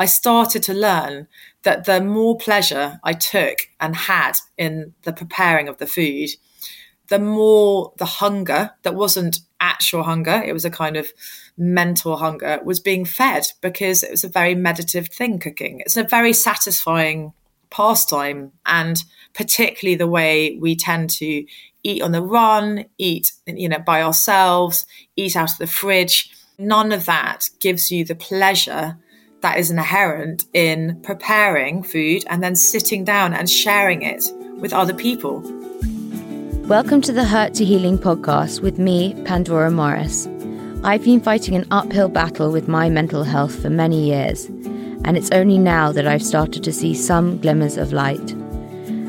I started to learn that the more pleasure I took and had in the preparing of the food, the more the hunger that wasn't actual hunger, it was a kind of mental hunger, was being fed because it was a very meditative thing cooking. It's a very satisfying pastime, and particularly the way we tend to eat on the run, eat, you know, by ourselves, eat out of the fridge. None of that gives you the pleasure that is inherent in preparing food and then sitting down and sharing it with other people. Welcome to the Hurt to Healing podcast with me, Pandora Morris. I've been fighting an uphill battle with my mental health for many years, and it's only now that I've started to see some glimmers of light.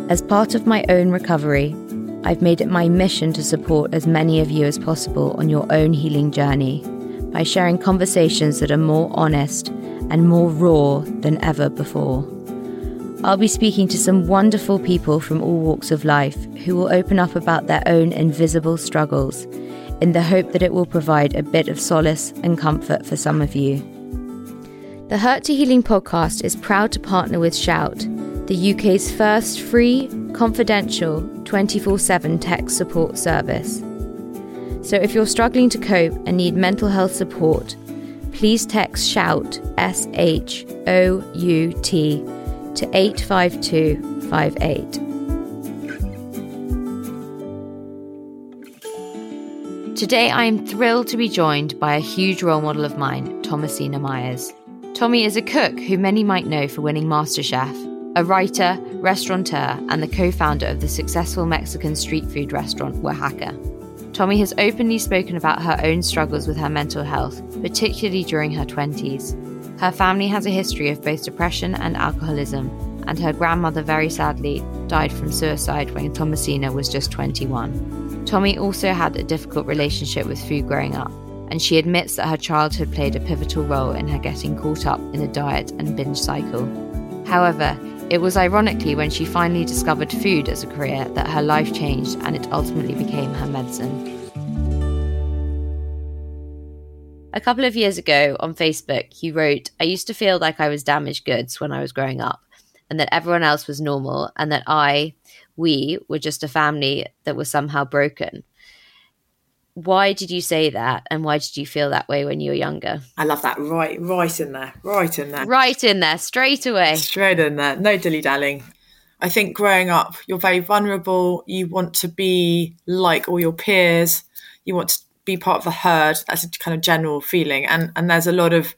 As part of my own recovery, I've made it my mission to support as many of you as possible on your own healing journey by sharing conversations that are more honest and more raw than ever before. I'll be speaking to some wonderful people from all walks of life who will open up about their own invisible struggles in the hope that it will provide a bit of solace and comfort for some of you. The Hurt to Healing podcast is proud to partner with Shout, the UK's first free, confidential, 24 7 tech support service. So if you're struggling to cope and need mental health support, please text SHOUT, S H O U T, to 85258. Today, I am thrilled to be joined by a huge role model of mine, Thomasina Miers. Tommy is a cook who many might know for winning MasterChef, a writer, restaurateur, and the co founder of the successful Mexican street food restaurant Wahaca. Tommy has openly spoken about her own struggles with her mental health, particularly during her 20s. Her family has a history of both depression and alcoholism, and her grandmother very sadly died from suicide when Thomasina was just 21. Tommy also had a difficult relationship with food growing up, and she admits that her childhood played a pivotal role in her getting caught up in the diet and binge cycle. However, it was ironically when she finally discovered food as a career that her life changed and it ultimately became her medicine. A couple of years ago on Facebook, you wrote, I used to feel like I was damaged goods when I was growing up, and that everyone else was normal, and that I, we, were just a family that was somehow broken why did you say that and why did you feel that way when you were younger? I love that right right in there right in there. Right in there straight away. Straight in there no dilly dallying. I think growing up you're very vulnerable you want to be like all your peers you want to be part of the herd that's a kind of general feeling and and there's a lot of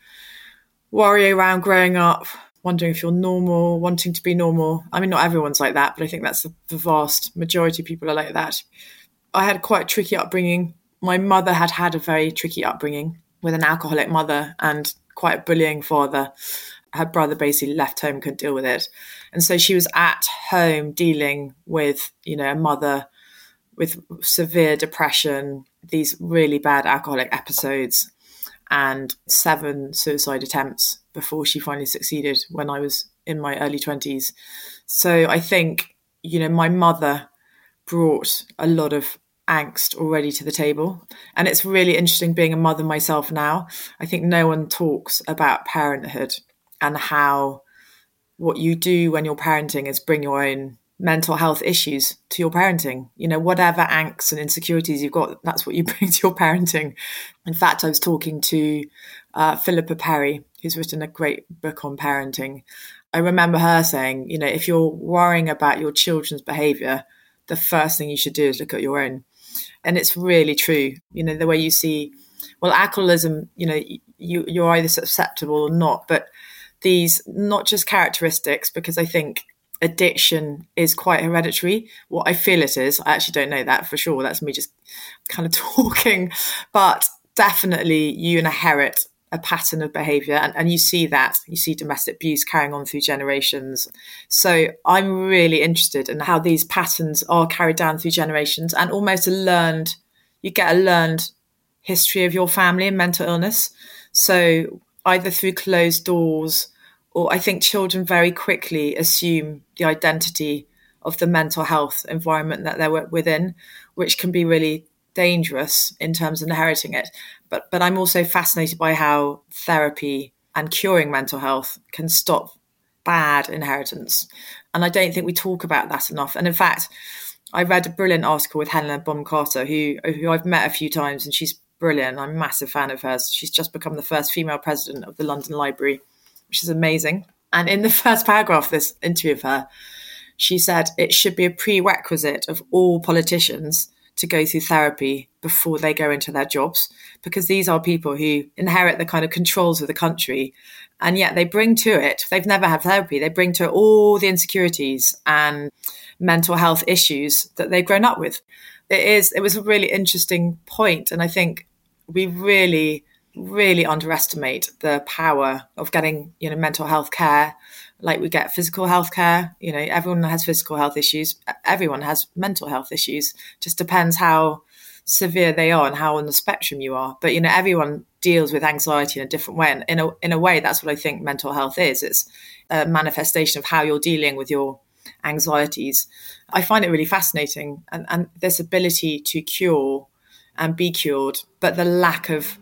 worry around growing up wondering if you're normal wanting to be normal. I mean not everyone's like that but i think that's the, the vast majority of people are like that. I had quite a tricky upbringing my mother had had a very tricky upbringing with an alcoholic mother and quite a bullying father. Her brother basically left home, couldn't deal with it. And so she was at home dealing with, you know, a mother with severe depression, these really bad alcoholic episodes, and seven suicide attempts before she finally succeeded when I was in my early 20s. So I think, you know, my mother brought a lot of angst already to the table. And it's really interesting being a mother myself now. I think no one talks about parenthood and how what you do when you're parenting is bring your own mental health issues to your parenting. You know, whatever angst and insecurities you've got, that's what you bring to your parenting. In fact, I was talking to uh, Philippa Perry, who's written a great book on parenting. I remember her saying, you know, if you're worrying about your children's behavior, the first thing you should do is look at your own and it's really true. You know, the way you see, well, alcoholism, you know, you you're either susceptible or not, but these not just characteristics, because I think addiction is quite hereditary. What I feel it is, I actually don't know that for sure. That's me just kind of talking, but definitely you inherit a pattern of behavior and, and you see that you see domestic abuse carrying on through generations. So i'm really interested in how these patterns are carried down through generations and almost a learned you get a learned history of your family and mental illness. So either through closed doors or i think children very quickly assume the identity of the mental health environment that they're within which can be really dangerous in terms of inheriting it. But but I'm also fascinated by how therapy and curing mental health can stop bad inheritance. And I don't think we talk about that enough. And in fact, I read a brilliant article with Helena Bonham Carter, who who I've met a few times, and she's brilliant. I'm a massive fan of hers. She's just become the first female president of the London Library, which is amazing. And in the first paragraph of this interview of her, she said it should be a prerequisite of all politicians to go through therapy before they go into their jobs because these are people who inherit the kind of controls of the country and yet they bring to it they've never had therapy they bring to it all the insecurities and mental health issues that they've grown up with. It is it was a really interesting point and i think we really really underestimate the power of getting you know mental health care like we get physical health care you know everyone has physical health issues everyone has mental health issues just depends how severe they are and how on the spectrum you are. But you know everyone deals with anxiety in a different way and in a, in a way that's what i think mental health is. It's a manifestation of how you're dealing with your anxieties. I find it really fascinating and, and this ability to cure and be cured but the lack of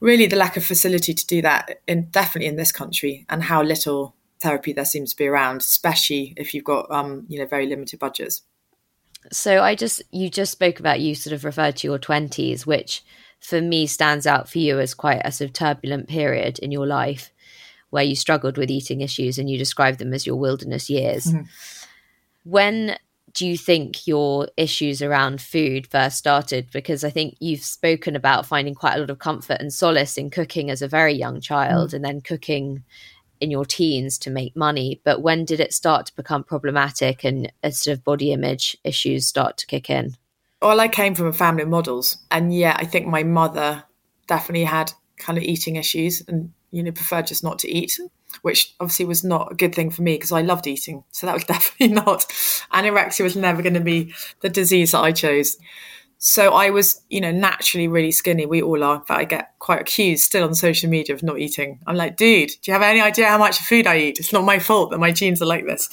really the lack of facility to do that in definitely in this country and how little therapy there seems to be around especially if you've got um you know very limited budgets so i just you just spoke about you sort of referred to your 20s which for me stands out for you as quite a sort of turbulent period in your life where you struggled with eating issues and you described them as your wilderness years mm-hmm. when do you think your issues around food first started? Because I think you've spoken about finding quite a lot of comfort and solace in cooking as a very young child mm. and then cooking in your teens to make money. But when did it start to become problematic and sort of body image issues start to kick in? Well, I came from a family of models. And yeah, I think my mother definitely had kind of eating issues and, you know, preferred just not to eat which obviously was not a good thing for me because I loved eating. So that was definitely not. Anorexia was never going to be the disease that I chose. So I was, you know, naturally really skinny. We all are. But I get quite accused still on social media of not eating. I'm like, dude, do you have any idea how much food I eat? It's not my fault that my genes are like this.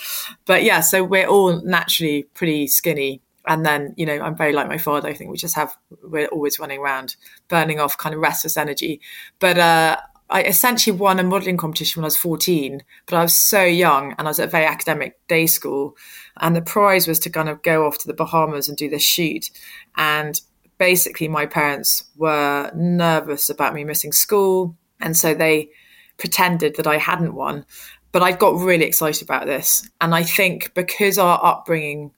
But yeah, so we're all naturally pretty skinny. And then, you know, I'm very like my father. I think we just have, we're always running around, burning off kind of restless energy. But uh, I essentially won a modelling competition when I was 14, but I was so young and I was at a very academic day school. And the prize was to kind of go off to the Bahamas and do this shoot. And basically, my parents were nervous about me missing school. And so they pretended that I hadn't won. But I got really excited about this. And I think because our upbringing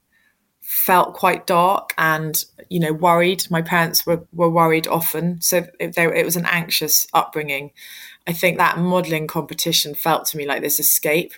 felt quite dark and you know worried my parents were, were worried often so they, it was an anxious upbringing i think that modeling competition felt to me like this escape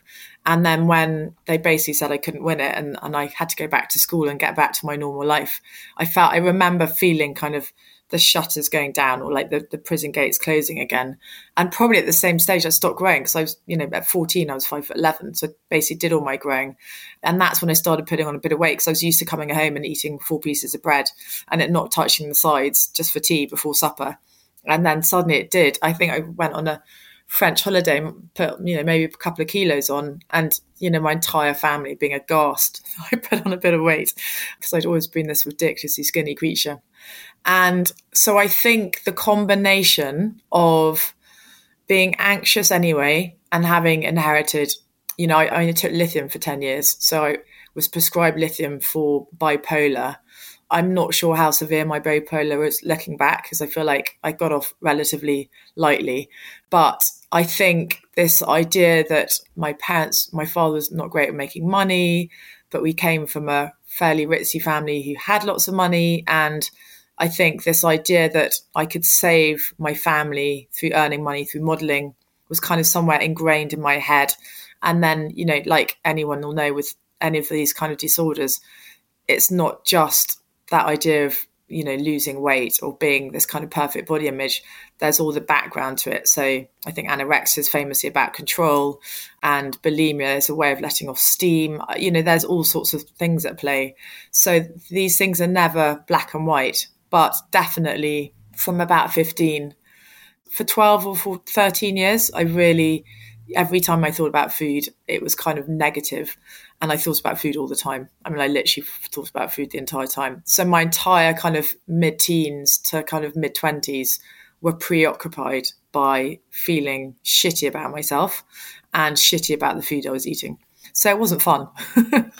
and then when they basically said i couldn't win it and, and i had to go back to school and get back to my normal life i felt i remember feeling kind of the shutters going down or like the, the prison gates closing again. And probably at the same stage, I stopped growing because I was, you know, at 14, I was five foot 11. So basically did all my growing. And that's when I started putting on a bit of weight because I was used to coming home and eating four pieces of bread and it not touching the sides just for tea before supper. And then suddenly it did. I think I went on a French holiday, put, you know, maybe a couple of kilos on and, you know, my entire family being aghast. I put on a bit of weight because I'd always been this ridiculously skinny creature. And so I think the combination of being anxious anyway and having inherited, you know, I, only took lithium for 10 years. So I was prescribed lithium for bipolar. I'm not sure how severe my bipolar is looking back because I feel like I got off relatively lightly. But I think this idea that my parents, my father was not great at making money, but we came from a fairly ritzy family who had lots of money and I think this idea that I could save my family through earning money through modeling was kind of somewhere ingrained in my head. And then, you know, like anyone will know with any of these kind of disorders, it's not just that idea of, you know, losing weight or being this kind of perfect body image. There's all the background to it. So I think anorexia is famously about control and bulimia is a way of letting off steam. You know, there's all sorts of things at play. So these things are never black and white but definitely from about 15 for 12 or 13 years i really every time i thought about food it was kind of negative and i thought about food all the time i mean i literally thought about food the entire time so my entire kind of mid-teens to kind of mid-20s were preoccupied by feeling shitty about myself and shitty about the food I was eating. So it wasn't fun.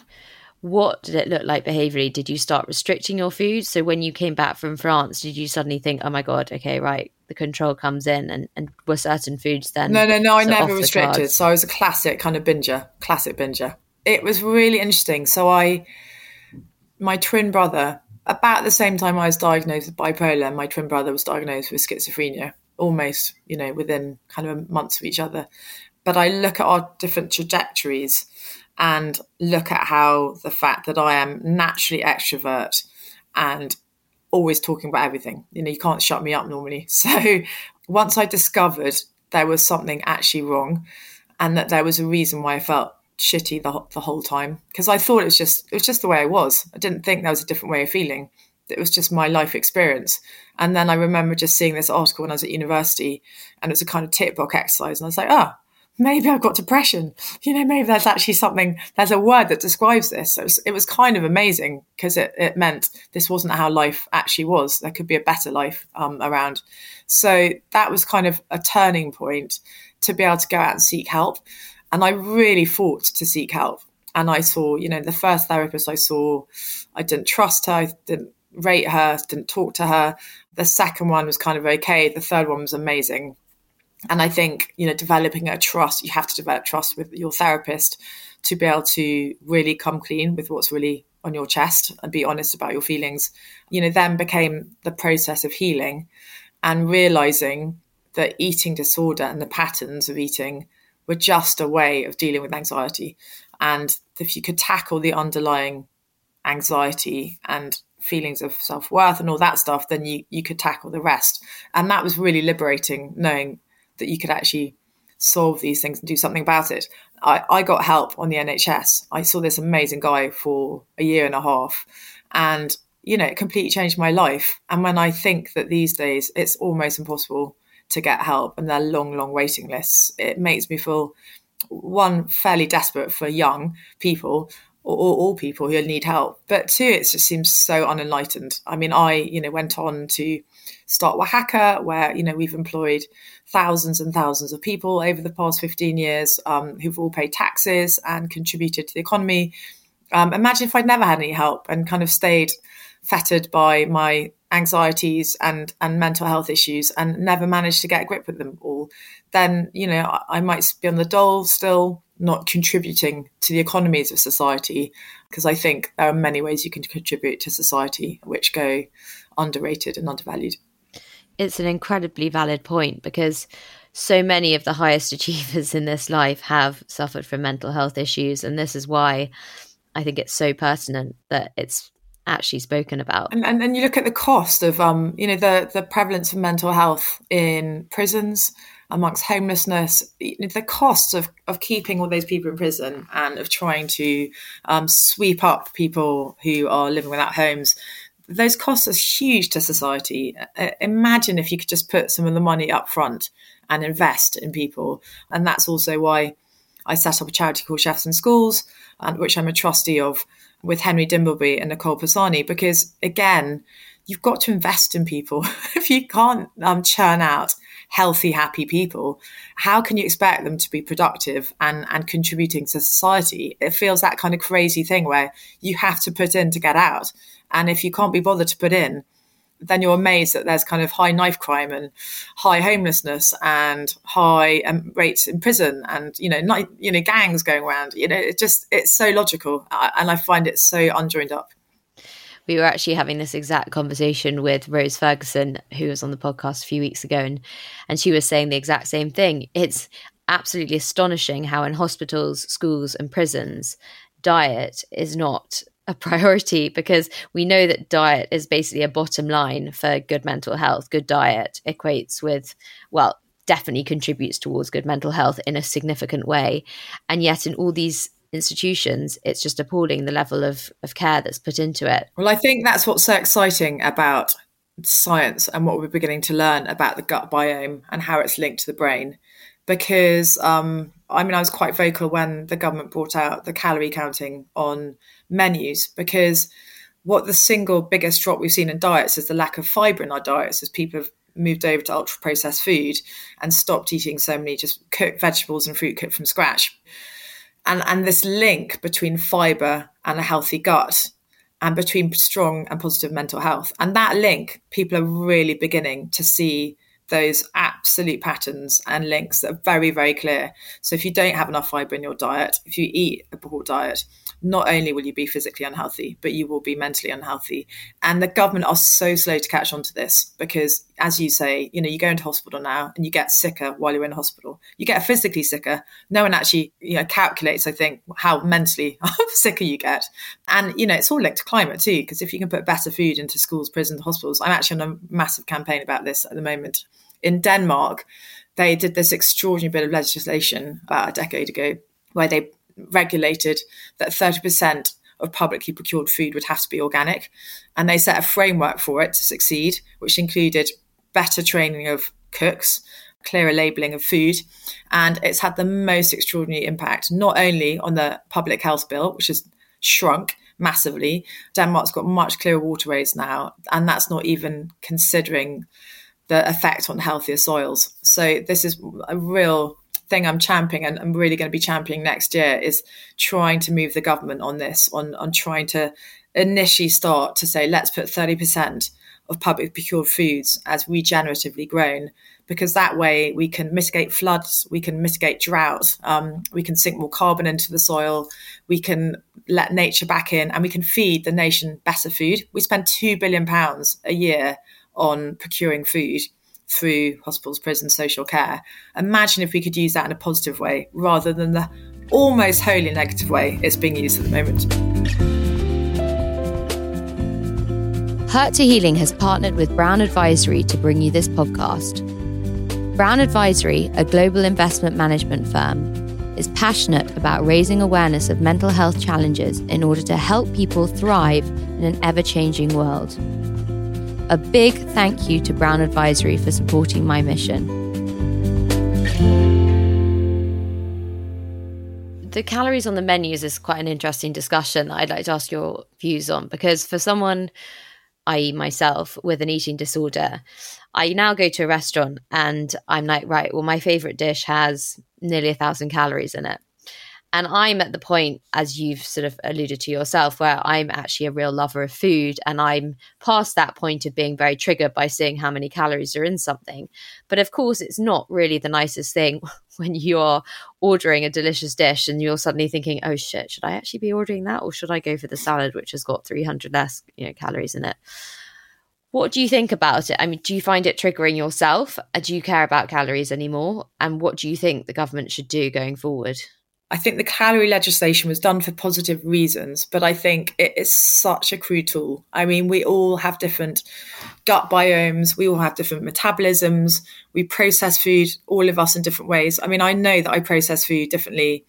what did it look like behaviorally? Did you start restricting your food? So when you came back from France, did you suddenly think, oh my God, okay, right, the control comes in and, and were certain foods then? No, no, no, I never restricted. So I was a classic kind of binger, classic binger. It was really interesting. So I, my twin brother, about the same time I was diagnosed with bipolar, my twin brother was diagnosed with schizophrenia, almost, you know, within kind of months of each other. But I look at our different trajectories and look at how the fact that I am naturally extrovert and always talking about everything. You know, you can't shut me up normally. So once I discovered there was something actually wrong and that there was a reason why I felt shitty the, the whole time because I thought it was just it was just the way I was. I didn't think there was a different way of feeling. It was just my life experience. And then I remember just seeing this article when I was at university and it was a kind of tick box exercise and I was like, oh, maybe I've got depression. You know, maybe there's actually something, there's a word that describes this. So it was, it was kind of amazing because it, it meant this wasn't how life actually was. There could be a better life um, around. So that was kind of a turning point to be able to go out and seek help. And I really fought to seek help. And I saw, you know, the first therapist I saw, I didn't trust her, I didn't rate her, didn't talk to her. The second one was kind of okay. The third one was amazing and I think, you know, developing a trust, you have to develop trust with your therapist to be able to really come clean with what's really on your chest and be honest about your feelings. You know, then became the process of healing and realizing that eating disorder and the patterns of eating were just a way of dealing with anxiety. And if you could tackle the underlying anxiety and feelings of self worth and all that stuff, then you, you could tackle the rest. And that was really liberating, knowing that you could actually solve these things and do something about it. I, I got help on the NHS. I saw this amazing guy for a year and a half, and you know, it completely changed my life. And when I think that these days it's almost impossible to get help and there are long, long waiting lists, it makes me feel one fairly desperate for young people or, or, all people who need help. But two, it just seems so unenlightened. I mean, I, you know, went on to start Wahaca, where, you know, we've employed thousands and thousands of people over the past 15 years um, who've all paid taxes and contributed to the economy. Um, imagine if I'd never had any help and kind of stayed fettered by my anxieties and and mental health issues and never managed to get a grip with them all then you know I, I might be on the dole still not contributing to the economies of society because I think there are many ways you can contribute to society which go underrated and undervalued. It's an incredibly valid point because so many of the highest achievers in this life have suffered from mental health issues. And this is why I think it's so pertinent that it's actually spoken about. And, and, you look at the cost of, um, you know, the, the prevalence of mental health in prisons, amongst homelessness, the costs of, of keeping all those people in prison and of trying to um, sweep up people who are living without homes, those costs are huge to society. Uh, imagine if you could just put some of the money up front and invest in people. And that's also why I set up a charity called Chefs in Schools, and which I'm a trustee of with Henry Dimbleby and Nicole Pisani, because again, you've got to invest in people. if you can't um, churn out healthy, happy people, how can you expect them to be productive and, and contributing to society? It feels that kind of crazy thing where you have to put in to get out. And if you can't be bothered to put in, then you're amazed that there's kind of high knife crime and high homelessness and high um, rates in prison and you know not, you know gangs going around you know it just it's so logical and i find it so unjoined up we were actually having this exact conversation with Rose Ferguson, who was on the podcast a few weeks ago, and and she was saying the exact same thing. It's absolutely astonishing how in hospitals, schools, and prisons, diet is not a priority because we know that diet is basically a bottom line for good mental health. Good diet equates with, well, definitely contributes towards good mental health in a significant way. And yet, in all these institutions, it's just appalling the level of, of care that's put into it. Well, I think that's what's so exciting about science and what we're beginning to learn about the gut biome and how it's linked to the brain. Because, um, I mean, I was quite vocal when the government brought out the calorie counting on menus because what the single biggest drop we've seen in diets is the lack of fiber in our diets as people have moved over to ultra processed food and stopped eating so many just cooked vegetables and fruit cooked from scratch. And, and this link between fiber and a healthy gut and between strong and positive mental health. And that link, people are really beginning to see those absolute patterns and links that are very, very clear. So if you don't have enough fiber in your diet, if you eat a poor diet, not only will you be physically unhealthy, but you will be mentally unhealthy. And the government are so slow to catch on to this because, as you say, you know, you go into hospital now and you get sicker while you're in hospital. You get physically sicker. No one actually, you know, calculates, I think, how mentally sicker you get. And, you know, it's all linked to climate too, because if you can put better food into schools, prisons, hospitals, I'm actually on a massive campaign about this at the moment. In Denmark, they did this extraordinary bit of legislation about a decade ago where they regulated that 30% of publicly procured food would have to be organic. And they set a framework for it to succeed, which included better training of cooks, clearer labelling of food. And it's had the most extraordinary impact, not only on the public health bill, which has shrunk massively. Denmark's got much clearer waterways now, and that's not even considering the effect on healthier soils. So this is a real thing I'm championing and I'm really going to be championing next year is trying to move the government on this, on on trying to initially start to say let's put 30% of public procured foods as regeneratively grown because that way we can mitigate floods, we can mitigate drought, um, we can sink more carbon into the soil, we can let nature back in, and we can feed the nation better food. We spend two billion pounds a year on procuring food through hospitals, prisons, social care. Imagine if we could use that in a positive way rather than the almost wholly negative way it's being used at the moment. Hurt to Healing has partnered with Brown Advisory to bring you this podcast. Brown Advisory, a global investment management firm, is passionate about raising awareness of mental health challenges in order to help people thrive in an ever changing world. A big thank you to Brown Advisory for supporting my mission. The calories on the menus is quite an interesting discussion that I'd like to ask your views on because for someone, i.e., myself, with an eating disorder, I now go to a restaurant and I'm like, right, well, my favorite dish has nearly a thousand calories in it. And I'm at the point, as you've sort of alluded to yourself, where I'm actually a real lover of food. And I'm past that point of being very triggered by seeing how many calories are in something. But of course, it's not really the nicest thing when you're ordering a delicious dish and you're suddenly thinking, oh shit, should I actually be ordering that? Or should I go for the salad, which has got 300 less you know, calories in it? What do you think about it? I mean, do you find it triggering yourself? Uh, do you care about calories anymore? And what do you think the government should do going forward? I think the calorie legislation was done for positive reasons, but I think it is such a crude tool. I mean, we all have different gut biomes, we all have different metabolisms, we process food, all of us in different ways. I mean, I know that I process food differently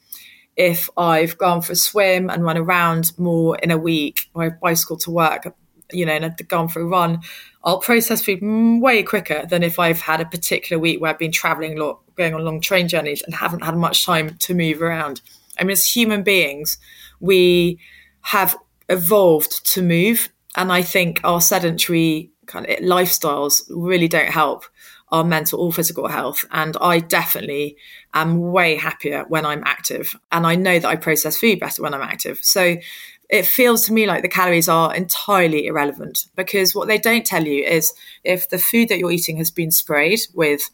if I've gone for a swim and run around more in a week, or I bicycle to work, you know, and I've gone for a run. I'll process food way quicker than if I've had a particular week where I've been traveling a lot, going on long train journeys and haven't had much time to move around. I mean, as human beings, we have evolved to move. And I think our sedentary kind of lifestyles really don't help our mental or physical health. And I definitely am way happier when I'm active. And I know that I process food better when I'm active. So it feels to me like the calories are entirely irrelevant because what they don't tell you is if the food that you're eating has been sprayed with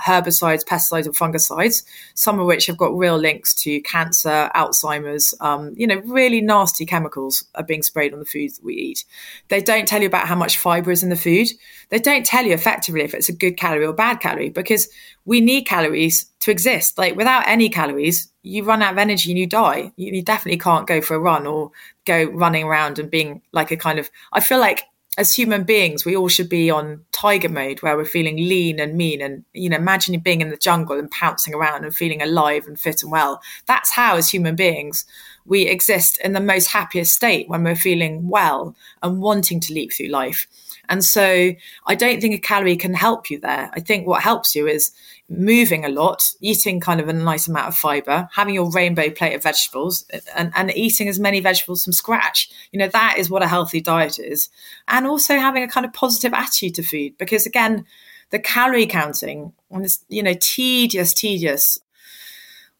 herbicides, pesticides, and fungicides, some of which have got real links to cancer, Alzheimer's, um, you know, really nasty chemicals are being sprayed on the foods that we eat. They don't tell you about how much fiber is in the food. They don't tell you effectively if it's a good calorie or bad calorie because we need calories to exist. Like without any calories, you run out of energy and you die. You, you definitely can't go for a run or go running around and being like a kind of, I feel like as human beings, we all should be on tiger mode where we're feeling lean and mean. And, you know, imagine being in the jungle and pouncing around and feeling alive and fit and well. That's how, as human beings, we exist in the most happiest state when we're feeling well and wanting to leap through life. And so I don't think a calorie can help you there. I think what helps you is moving a lot, eating kind of a nice amount of fiber, having your rainbow plate of vegetables, and, and eating as many vegetables from scratch. You know, that is what a healthy diet is. And also having a kind of positive attitude to food, because again, the calorie counting and this, you know, tedious, tedious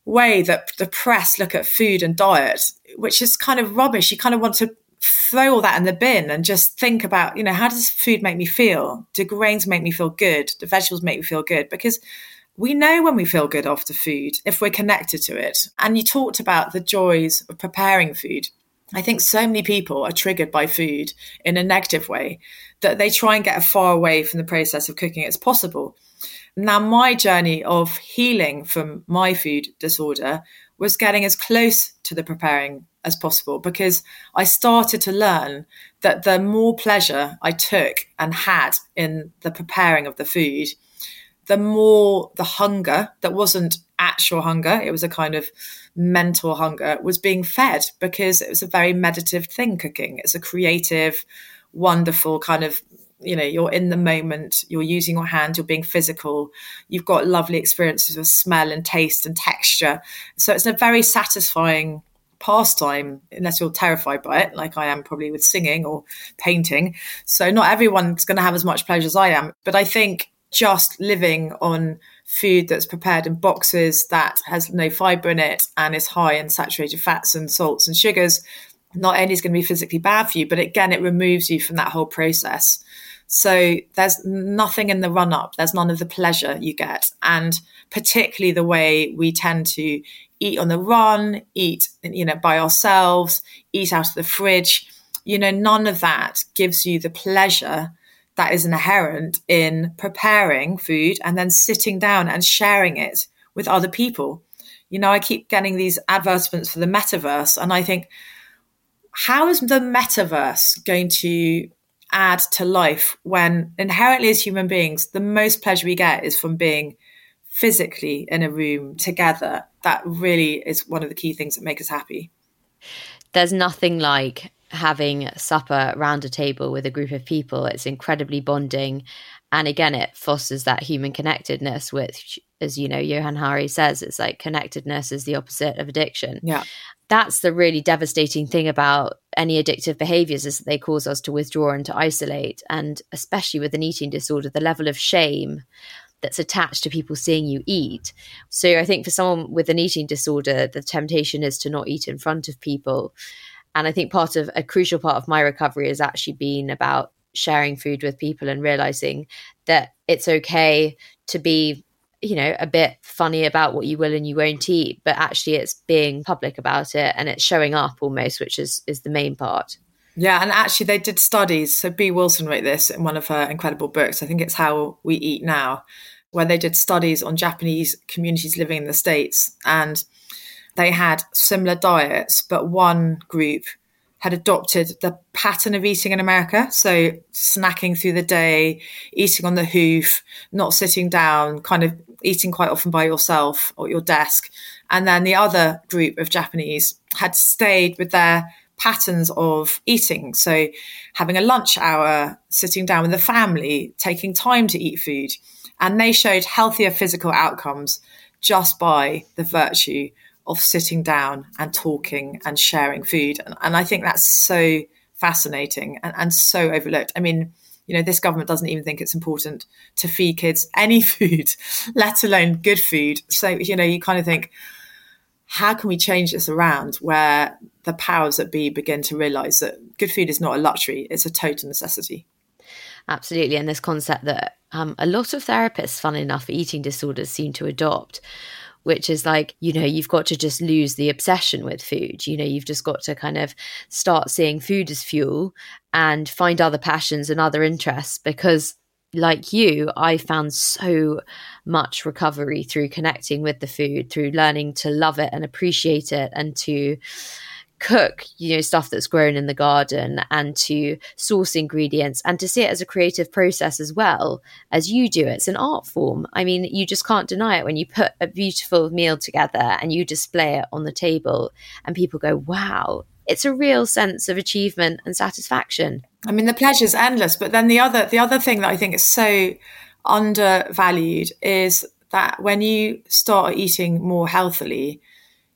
way that the press look at food and diet, which is kind of rubbish. You kind of want to throw all that in the bin and just think about, you know, how does food make me feel? Do grains make me feel good? Do vegetables make me feel good? Because we know when we feel good after food if we're connected to it. And you talked about the joys of preparing food. I think so many people are triggered by food in a negative way that they try and get as far away from the process of cooking as possible. Now, my journey of healing from my food disorder was getting as close to the preparing as possible because I started to learn that the more pleasure I took and had in the preparing of the food, the more the hunger that wasn't actual hunger, it was a kind of mental hunger, was being fed because it was a very meditative thing cooking. It's a creative, wonderful kind of you know you're in the moment you're using your hands you're being physical you've got lovely experiences of smell and taste and texture so it's a very satisfying pastime unless you're terrified by it like i am probably with singing or painting so not everyone's going to have as much pleasure as i am but i think just living on food that's prepared in boxes that has no fiber in it and is high in saturated fats and salts and sugars not only is going to be physically bad for you but again it removes you from that whole process. So there's nothing in the run up there's none of the pleasure you get. And particularly the way we tend to eat on the run eat you know by ourselves eat out of the fridge you know none of that gives you the pleasure that is inherent in preparing food and then sitting down and sharing it with other people. You know, I keep getting these advertisements for the metaverse, and I think, how is the metaverse going to add to life when inherently as human beings, the most pleasure we get is from being physically in a room together? That really is one of the key things that make us happy. There's nothing like having supper around a table with a group of people. It's incredibly bonding. And again, it fosters that human connectedness, which, as you know, Johann Hari says, it's like connectedness is the opposite of addiction. Yeah. That's the really devastating thing about any addictive behaviors is that they cause us to withdraw and to isolate. And especially with an eating disorder, the level of shame that's attached to people seeing you eat. So I think for someone with an eating disorder, the temptation is to not eat in front of people. And I think part of a crucial part of my recovery has actually been about sharing food with people and realizing that it's okay to be you know a bit funny about what you will and you won't eat but actually it's being public about it and it's showing up almost which is is the main part. Yeah and actually they did studies. So Bee Wilson wrote this in one of her incredible books. I think it's how we eat now where they did studies on japanese communities living in the states. And they had similar diets, but one group had adopted the pattern of eating in America. So snacking through the day, eating on the hoof, not sitting down, kind of eating quite often by yourself or your desk. And then the other group of Japanese had stayed with their patterns of eating. So having a lunch hour, sitting down with the family, taking time to eat food. And they showed healthier physical outcomes just by the virtue of sitting down and talking and sharing food. And, and I think that's so fascinating and, and so overlooked. I mean, you know, this government doesn't even think it's important to feed kids any food, let alone good food. So, you know, you kind of think, how can we change this around where the powers that be begin to realize that good food is not a luxury, it's a total necessity? Absolutely. And this concept that um, a lot of therapists, fun enough, for eating disorders seem to adopt, which is like, you know, you've got to just lose the obsession with food. You know, you've just got to kind of start seeing food as fuel and find other passions and other interests because like you, I found so much recovery through connecting with the food, through learning to love it and appreciate it, and to cook, you know, stuff that's grown in the garden and to source ingredients and to see it as a creative process as well as you do. It's an art form. I mean, you just can't deny it when you put a beautiful meal together and you display it on the table and people go, wow, it's a real sense of achievement and satisfaction. I mean, the pleasure is endless. But then the other, the other thing that I think is so undervalued is that when you start eating more healthily,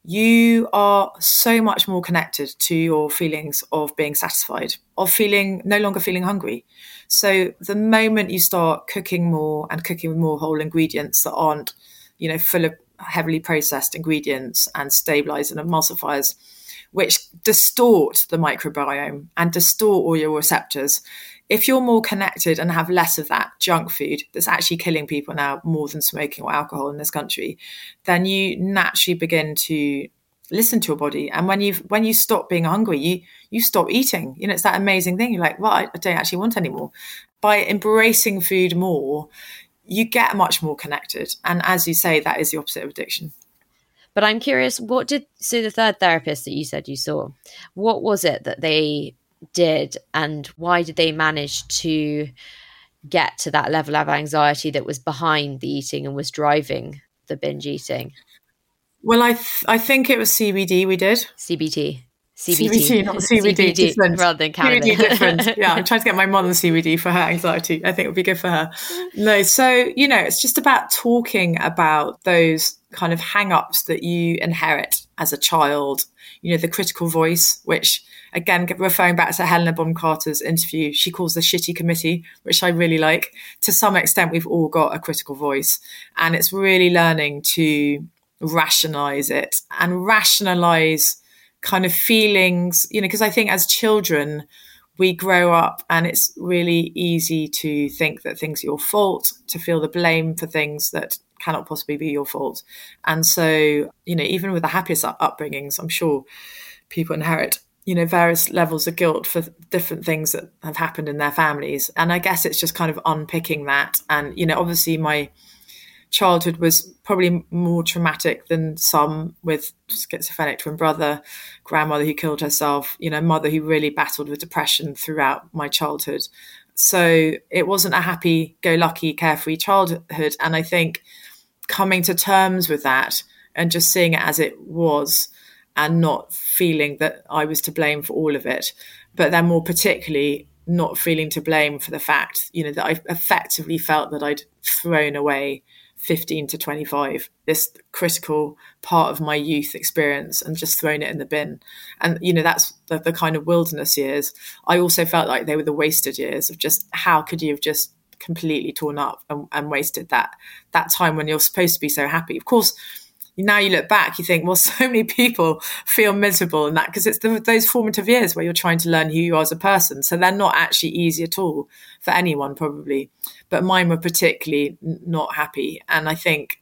you are so much more connected to your feelings of being satisfied, of feeling no longer feeling hungry. So the moment you start cooking more and cooking with more whole ingredients that aren't, you know, full of heavily processed ingredients and stabilizers and emulsifiers, which distort the microbiome and distort all your receptors. If you're more connected and have less of that junk food that's actually killing people now more than smoking or alcohol in this country, then you naturally begin to listen to your body. And when you when you stop being hungry you you stop eating. You know it's that amazing thing. You're like well I, I don't actually want anymore by embracing food more you get much more connected. And as you say that is the opposite of addiction. But i'm curious what did so the third therapist that you said you saw what was it that they did and why did they manage to get to that level of anxiety that was behind the eating and was driving the binge eating well, I th- I think it was CBD we did. CBT. CBT, CBT not CBD, CBD rather than cannabis. CBD different. Yeah, I'm trying to get my mom on CBD for her anxiety. I think it would be good for her. No, so you know, it's just about talking about those kind of hang-ups that you inherit as a child. You know, the critical voice, which again, referring back to Helena Bonham Carter's interview, she calls the shitty committee, which I really like. To some extent, we've all got a critical voice, and it's really learning to rationalize it and rationalize kind of feelings, you know, because I think as children, we grow up and it's really easy to think that things are your fault, to feel the blame for things that cannot possibly be your fault. And so, you know, even with the happiest upbringings, I'm sure people inherit, you know, various levels of guilt for different things that have happened in their families. And I guess it's just kind of unpicking that. And, you know, obviously my childhood was probably more traumatic than some with schizophrenic twin brother, grandmother who killed herself, you know, mother who really battled with depression throughout my childhood. So it wasn't a happy go lucky, carefree childhood. And I think coming to terms with that and just seeing it as it was and not feeling that I was to blame for all of it, but then more particularly not feeling to blame for the fact, you know, that I effectively felt that I'd thrown away 15 to 25 this critical part of my youth experience and just thrown it in the bin. And you know that's the, the, kind of wilderness years. I also felt like they were the wasted years of just how could you have just completely torn up and, and wasted that that time when you're supposed to be so happy? Of course now you look back, you think, well, so many people feel miserable in that because it's the, those formative years where you're trying to learn who you are as a person. So they're not actually easy at all for anyone, probably. But mine were particularly not happy. And I think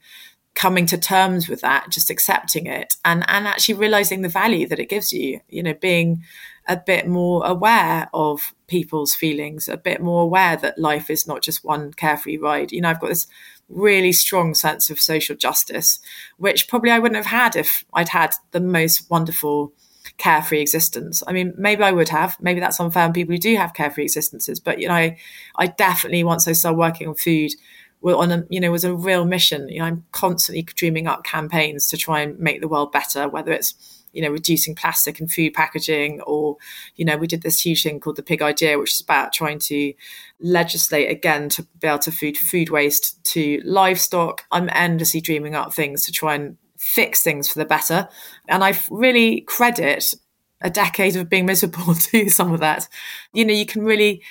coming to terms with that, just accepting it and, and actually realizing the value that it gives you, you know, being a bit more aware of people's feelings, a bit more aware that life is not just one carefree ride. You know, I've got this really strong sense of social justice, which probably I wouldn't have had if I'd had the most wonderful carefree existence. I mean, maybe I would have. Maybe that's unfair on people who do have carefree existences. But you know, I, I definitely once I started working on food, were on a you know was a real mission. You know, I'm constantly dreaming up campaigns to try and make the world better, whether it's you know, reducing plastic and food packaging, or, you know, we did this huge thing called the Pig Idea, which is about trying to legislate again to be able to food food waste to livestock. I'm endlessly dreaming up things to try and fix things for the better. And I really credit a decade of being miserable to some of that. You know, you can really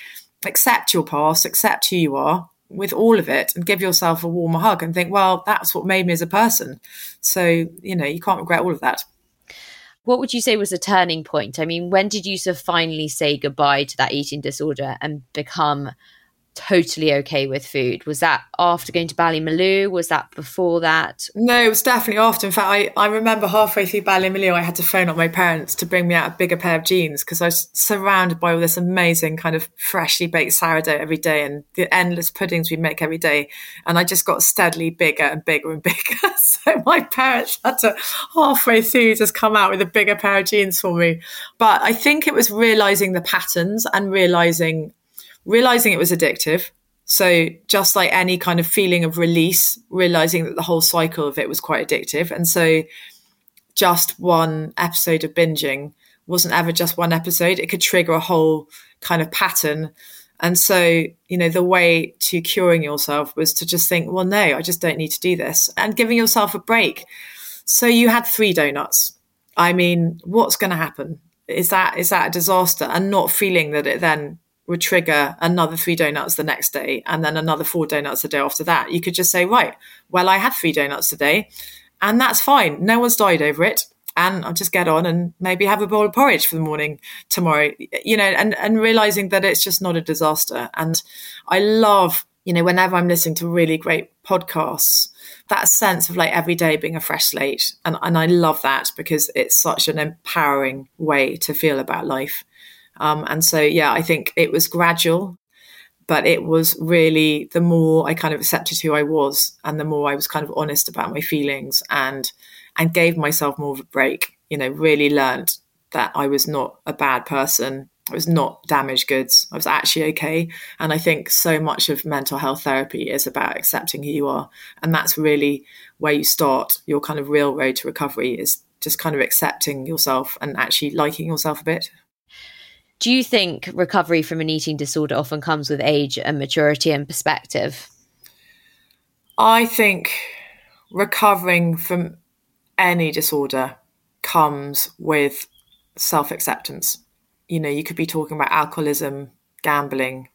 accept your past, accept who you are with all of it and give yourself a warmer hug and think, well, that's what made me as a person. So, you know, you can't regret all of that what would you say was a turning point? I mean, when did you sort of finally say goodbye to that eating disorder and become totally okay with food? Was that after going to Ballymaloe? Was that before that? No, it was definitely after. In fact, I, I remember halfway through Ballymaloe, I had to phone up my parents to bring me out a bigger pair of jeans because I was surrounded by all this amazing kind of freshly baked sourdough every day and the endless puddings we make every day. And I just got steadily bigger and bigger and bigger. so my parents had to halfway through just come out with a bigger pair of jeans for me. But I think it was realizing the patterns and realizing realizing it was addictive. So just like any kind of feeling of release, realizing that the whole cycle of it was quite addictive. And so just one episode of binging wasn't ever just one episode. It could trigger a whole kind of pattern. And so, you know, the way to curing yourself was to just think, well, no, I just don't need to do this and giving yourself a break. So you had three donuts. I mean, what's going to happen? Is that is that a disaster? And not feeling that it then would trigger another three donuts the next day and then another four donuts the day after that. You could just say, right, well, I had three donuts today and that's fine. No one's died over it. And I'll just get on and maybe have a bowl of porridge for the morning tomorrow, you know, and, and realizing that it's just not a disaster. And I love, you know, whenever I'm listening to really great podcasts, that sense of like every day being a fresh slate. And, and I love that because it's such an empowering way to feel about life. Um, and so, yeah, I think it was gradual, but it was really the more I kind of accepted who I was and the more I was kind of honest about my feelings and and gave myself more of a break, you know, really learned that I was not a bad person. I was not damaged goods. I was actually okay. And I think so much of mental health therapy is about accepting who you are. And that's really where you start your kind of real road to recovery is just kind of accepting yourself and actually liking yourself a bit. Do you think recovery from an eating disorder often comes with age and maturity and perspective? I think recovering from any disorder comes with self acceptance. You know, you could be talking about alcoholism, gambling.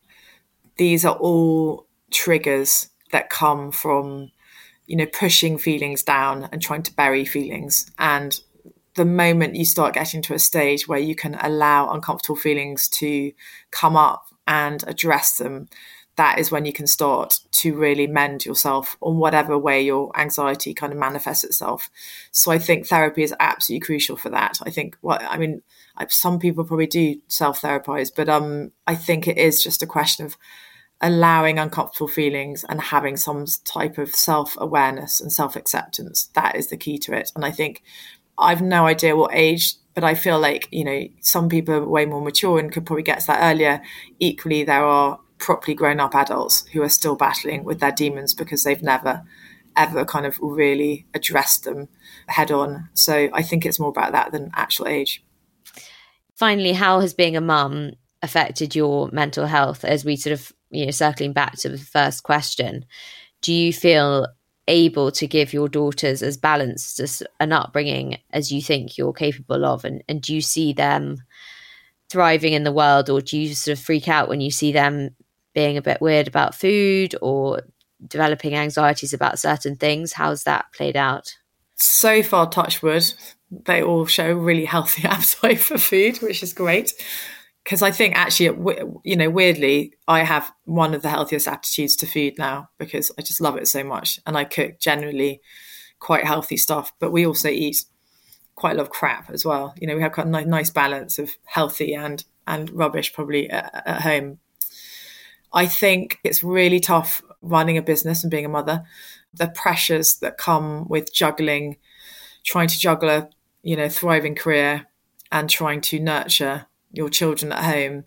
These are all triggers that come from, you know, pushing feelings down and trying to bury feelings. And the moment you start getting to a stage where you can allow uncomfortable feelings to come up and address them, that is when you can start to really mend yourself on whatever way your anxiety kind of manifests itself. So I think therapy is absolutely crucial for that. I think what I mean, some people probably do self therapize, but um, I think it is just a question of allowing uncomfortable feelings and having some type of self awareness and self acceptance. That is the key to it. And I think I've no idea what age, but I feel like, you know, some people are way more mature and could probably get that earlier. Equally, there are properly grown up adults who are still battling with their demons because they've never, ever kind of really addressed them head on. So I think it's more about that than actual age. Finally, how has being a mum affected your mental health as we sort of, you know, circling back to the first question? Do you feel able to give your daughters as balanced an upbringing as you think you're capable of? And, and do you see them thriving in the world or do you sort of freak out when you see them being a bit weird about food or developing anxieties about certain things? How's that played out? So far touch wood they all show really healthy appetite for food which is great because I think actually, you know, weirdly, I have one of the healthiest attitudes to food now because I just love it so much, and I cook generally quite healthy stuff. But we also eat quite a lot of crap as well. You know, we have quite a nice balance of healthy and and rubbish probably at, at home. I think it's really tough running a business and being a mother. The pressures that come with juggling, trying to juggle a you know thriving career and trying to nurture your children at home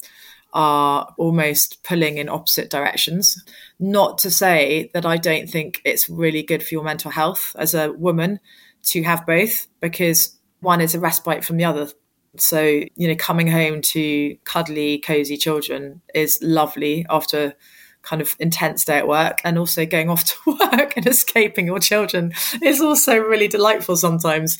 are almost pulling in opposite directions. Not to say that I don't think it's really good for your mental health as a woman to have both, because one is a respite from the other. So, you know, coming home to cuddly, cozy children is lovely after kind of intense day at work and also going off to work and escaping your children is also really delightful sometimes.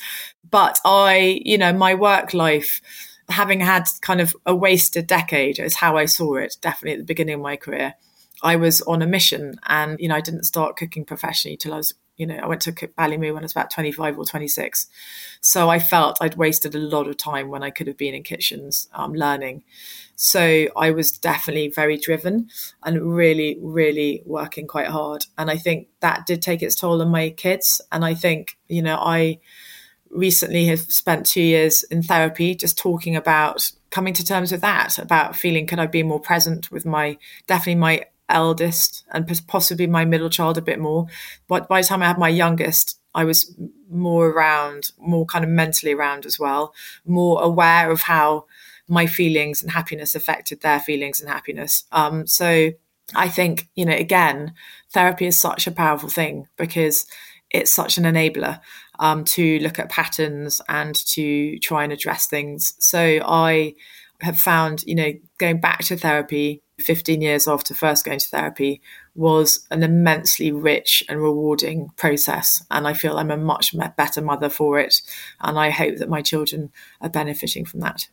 But I, you know, my work life having had kind of a wasted decade is how I saw it, definitely at the beginning of my career. I was on a mission and, you know, I didn't start cooking professionally till I was, you know, I went to cook Ballymaloe when I was about 25 or 26. So I felt I'd wasted a lot of time when I could have been in kitchens um, learning. So I was definitely very driven and really, really working quite hard. And I think that did take its toll on my kids. And I think, you know, I, recently have spent two years in therapy just talking about coming to terms with that about feeling could i be more present with my definitely my eldest and possibly my middle child a bit more? But by the time i had my youngest i was more around more kind of mentally around as well more aware of how my feelings and happiness affected their feelings and happiness. Um, so i think you know again therapy is such a powerful thing because it's such an enabler um, to look at patterns and to try and address things. So I have found, you know, going back to therapy 15 years after first going to therapy was an immensely rich and rewarding process. And I feel I'm a much better mother for it. And I hope that my children are benefiting from that.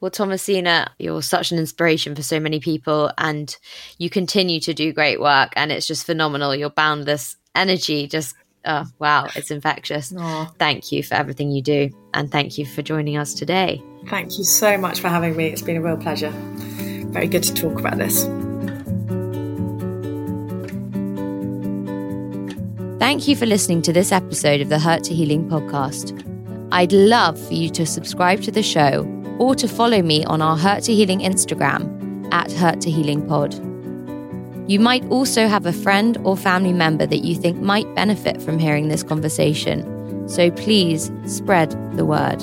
Well, Thomasina, you're such an inspiration for so many people, and you continue to do great work. And it's just phenomenal. Your boundless energy just oh wow it's infectious. Thank you for everything you do and thank you for joining us today. Thank you so much for having me. It's been a real pleasure. Very good to talk about this. Thank you for listening to this episode of the hurt to healing podcast. I'd love for you to subscribe to the show or to follow me on our hurt to healing instagram at hurt to healing pod you might also have a friend or family member that you think might benefit from hearing this conversation. So please spread the word.